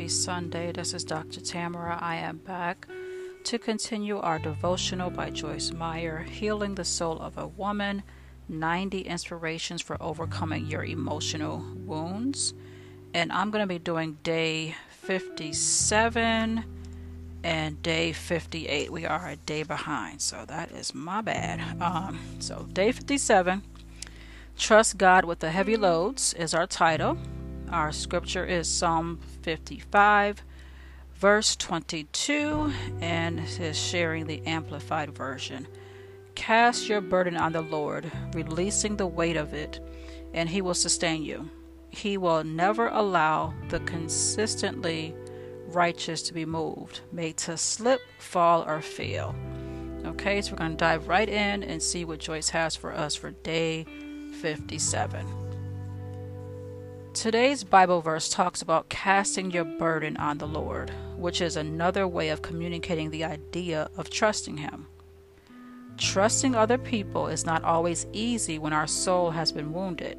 Happy Sunday. This is Dr. Tamara. I am back to continue our devotional by Joyce Meyer, Healing the Soul of a Woman 90 Inspirations for Overcoming Your Emotional Wounds. And I'm going to be doing day 57 and day 58. We are a day behind, so that is my bad. Um, so, day 57 Trust God with the Heavy Loads is our title. Our scripture is Psalm 55, verse 22, and is sharing the Amplified Version. Cast your burden on the Lord, releasing the weight of it, and He will sustain you. He will never allow the consistently righteous to be moved, made to slip, fall, or fail. Okay, so we're going to dive right in and see what Joyce has for us for day 57. Today's Bible verse talks about casting your burden on the Lord, which is another way of communicating the idea of trusting Him. Trusting other people is not always easy when our soul has been wounded.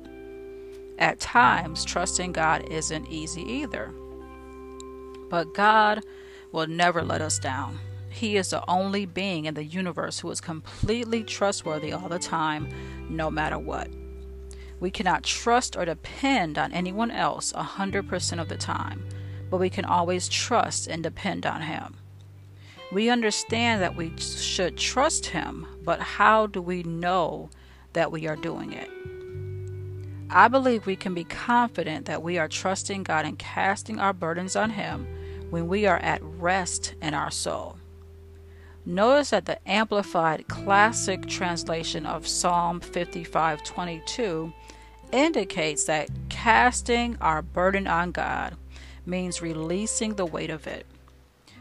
At times, trusting God isn't easy either. But God will never let us down. He is the only being in the universe who is completely trustworthy all the time, no matter what. We cannot trust or depend on anyone else 100% of the time, but we can always trust and depend on Him. We understand that we should trust Him, but how do we know that we are doing it? I believe we can be confident that we are trusting God and casting our burdens on Him when we are at rest in our soul. Notice that the Amplified Classic translation of Psalm 55:22 indicates that casting our burden on God means releasing the weight of it.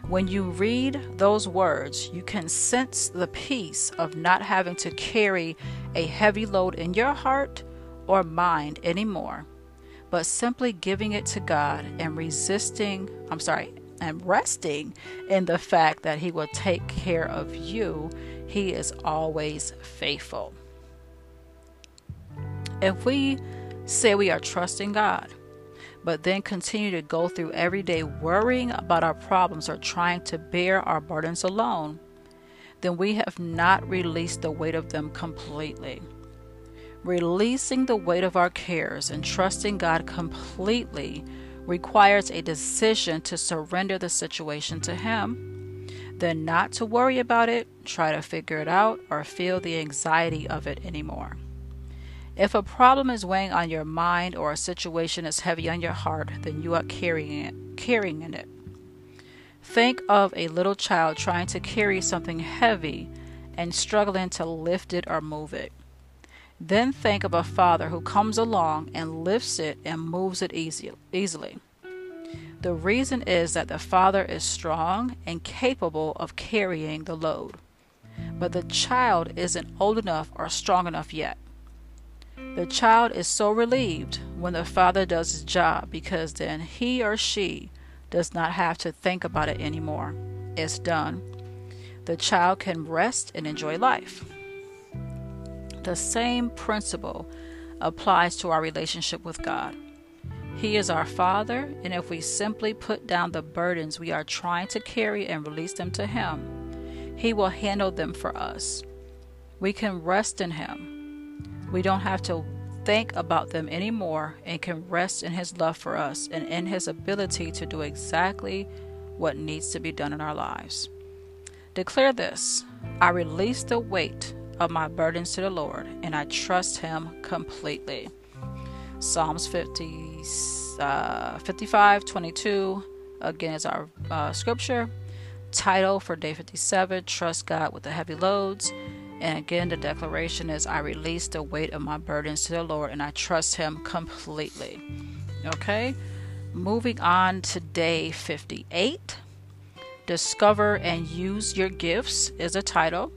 When you read those words, you can sense the peace of not having to carry a heavy load in your heart or mind anymore, but simply giving it to God and resisting, I'm sorry, and resting in the fact that He will take care of you. He is always faithful. If we say we are trusting God, but then continue to go through every day worrying about our problems or trying to bear our burdens alone, then we have not released the weight of them completely. Releasing the weight of our cares and trusting God completely requires a decision to surrender the situation to Him, then not to worry about it, try to figure it out, or feel the anxiety of it anymore. If a problem is weighing on your mind or a situation is heavy on your heart, then you are carrying it, carrying in it. Think of a little child trying to carry something heavy and struggling to lift it or move it. Then think of a father who comes along and lifts it and moves it easy, easily. The reason is that the father is strong and capable of carrying the load, but the child isn't old enough or strong enough yet. The child is so relieved when the father does his job because then he or she does not have to think about it anymore. It's done. The child can rest and enjoy life. The same principle applies to our relationship with God. He is our Father, and if we simply put down the burdens we are trying to carry and release them to Him, He will handle them for us. We can rest in Him we don't have to think about them anymore and can rest in His love for us and in His ability to do exactly what needs to be done in our lives. Declare this I release the weight of my burdens to the Lord and I trust Him completely. Psalms 50, uh, 55 22 again is our uh, scripture. Title for day 57 Trust God with the Heavy Loads. And again, the declaration is I release the weight of my burdens to the Lord and I trust Him completely. Okay, moving on to day 58. Discover and use your gifts is a title.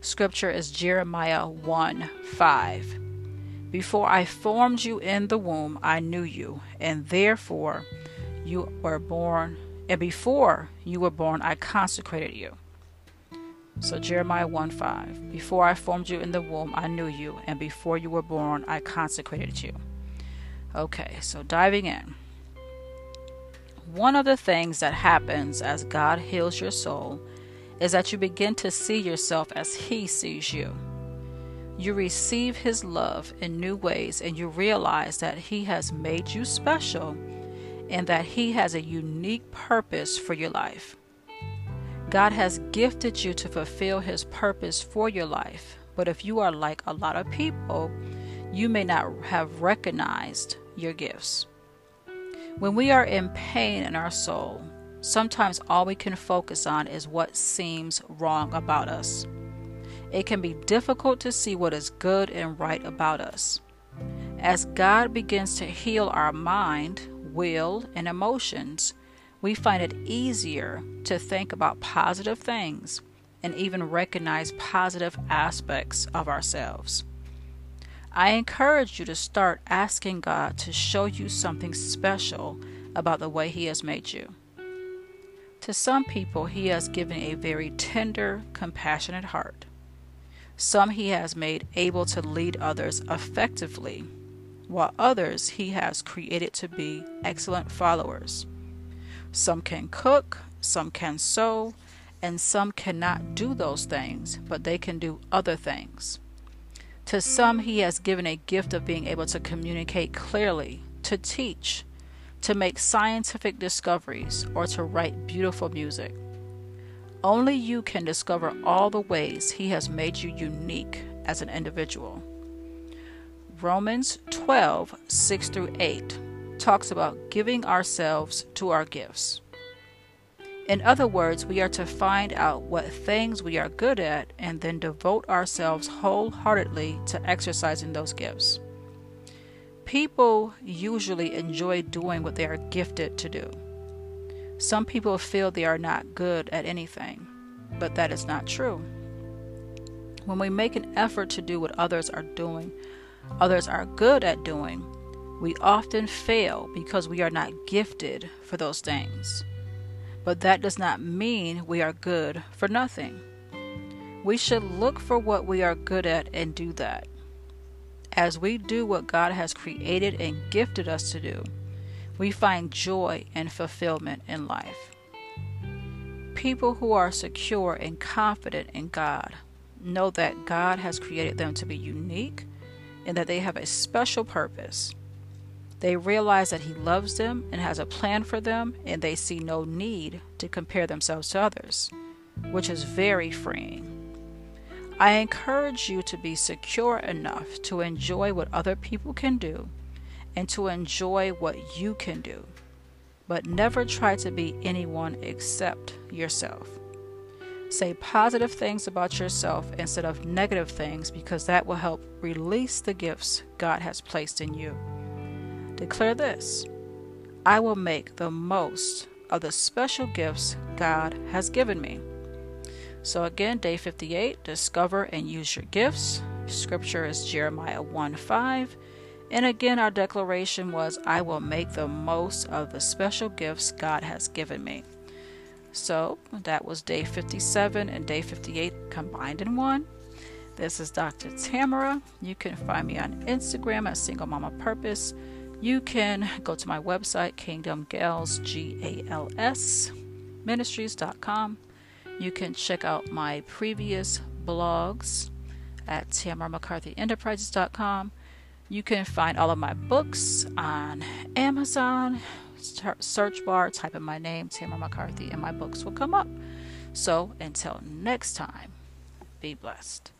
Scripture is Jeremiah 1 5. Before I formed you in the womb, I knew you, and therefore you were born, and before you were born, I consecrated you. So Jeremiah 1 5. Before I formed you in the womb, I knew you, and before you were born, I consecrated you. Okay, so diving in. One of the things that happens as God heals your soul is that you begin to see yourself as He sees you. You receive His love in new ways and you realize that He has made you special and that He has a unique purpose for your life. God has gifted you to fulfill His purpose for your life, but if you are like a lot of people, you may not have recognized your gifts. When we are in pain in our soul, sometimes all we can focus on is what seems wrong about us. It can be difficult to see what is good and right about us. As God begins to heal our mind, will, and emotions, we find it easier to think about positive things and even recognize positive aspects of ourselves. I encourage you to start asking God to show you something special about the way He has made you. To some people, He has given a very tender, compassionate heart. Some He has made able to lead others effectively, while others He has created to be excellent followers. Some can cook, some can sew, and some cannot do those things, but they can do other things. To some, He has given a gift of being able to communicate clearly, to teach, to make scientific discoveries, or to write beautiful music. Only you can discover all the ways He has made you unique as an individual. Romans 12 6 through 8 talks about giving ourselves to our gifts. In other words, we are to find out what things we are good at and then devote ourselves wholeheartedly to exercising those gifts. People usually enjoy doing what they are gifted to do. Some people feel they are not good at anything, but that is not true. When we make an effort to do what others are doing, others are good at doing, we often fail because we are not gifted for those things but that does not mean we are good for nothing. We should look for what we are good at and do that. As we do what God has created and gifted us to do, we find joy and fulfillment in life. People who are secure and confident in God know that God has created them to be unique and that they have a special purpose. They realize that He loves them and has a plan for them, and they see no need to compare themselves to others, which is very freeing. I encourage you to be secure enough to enjoy what other people can do and to enjoy what you can do, but never try to be anyone except yourself. Say positive things about yourself instead of negative things because that will help release the gifts God has placed in you. Declare this I will make the most of the special gifts God has given me. So, again, day 58 discover and use your gifts. Scripture is Jeremiah 1 5. And again, our declaration was, I will make the most of the special gifts God has given me. So, that was day 57 and day 58 combined in one. This is Dr. Tamara. You can find me on Instagram at Single Mama Purpose you can go to my website, Kingdom Gals, G A L S, ministries.com. You can check out my previous blogs at TamaraMcCarthyEnterprises.com. You can find all of my books on Amazon. Search bar, type in my name, Tamara McCarthy, and my books will come up. So until next time, be blessed.